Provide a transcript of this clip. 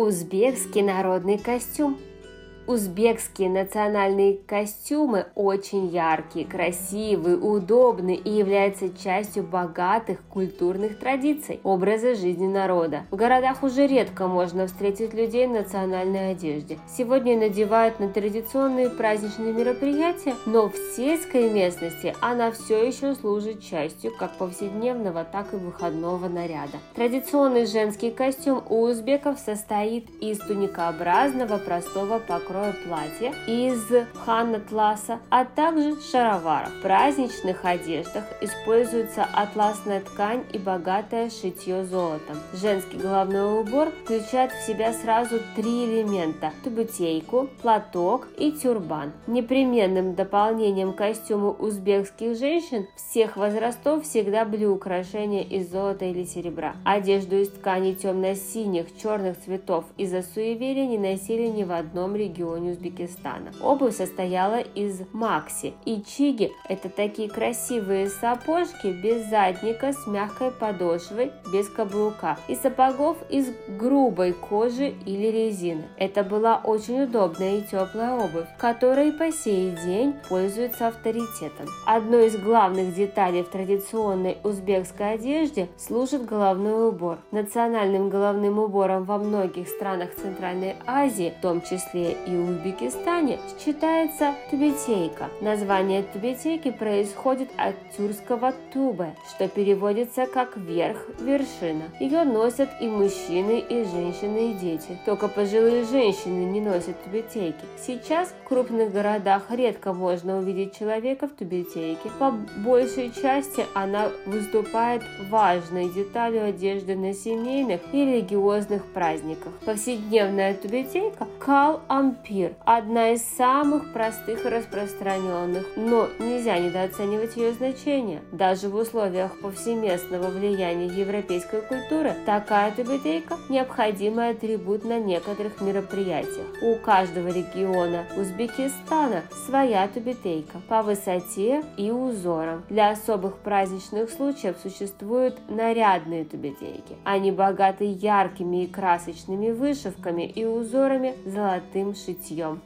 Узбекский народный костюм Узбекские национальные костюмы очень яркие, красивые, удобные и являются частью богатых культурных традиций, образа жизни народа. В городах уже редко можно встретить людей в национальной одежде. Сегодня надевают на традиционные праздничные мероприятия, но в сельской местности она все еще служит частью как повседневного, так и выходного наряда. Традиционный женский костюм у узбеков состоит из туникообразного простого покроя покроя платья из ханатласа, а также шароваров. В праздничных одеждах используется атласная ткань и богатое шитье золотом. Женский головной убор включает в себя сразу три элемента – тубутейку, платок и тюрбан. Непременным дополнением к костюму узбекских женщин всех возрастов всегда были украшения из золота или серебра. Одежду из тканей темно-синих, черных цветов из-за суеверия не носили ни в одном регионе регионе Узбекистана. Обувь состояла из макси и чиги – это такие красивые сапожки без задника с мягкой подошвой, без каблука, и сапогов из грубой кожи или резины. Это была очень удобная и теплая обувь, которая по сей день пользуется авторитетом. Одной из главных деталей в традиционной узбекской одежде служит головной убор. Национальным головным убором во многих странах Центральной Азии, в том числе и в Узбекистане считается тубетейка. Название тубетейки происходит от тюркского тубе, что переводится как верх, вершина. Ее носят и мужчины, и женщины, и дети. Только пожилые женщины не носят тубетейки. Сейчас в крупных городах редко можно увидеть человека в тубетейке. По большей части она выступает важной деталью одежды на семейных и религиозных праздниках. Повседневная тубетейка – кал-ампи эфир – одна из самых простых и распространенных, но нельзя недооценивать ее значение. Даже в условиях повсеместного влияния европейской культуры такая тубетейка – необходимый атрибут на некоторых мероприятиях. У каждого региона Узбекистана своя тубетейка по высоте и узорам. Для особых праздничных случаев существуют нарядные тубетейки. Они богаты яркими и красочными вышивками и узорами золотым шитьем.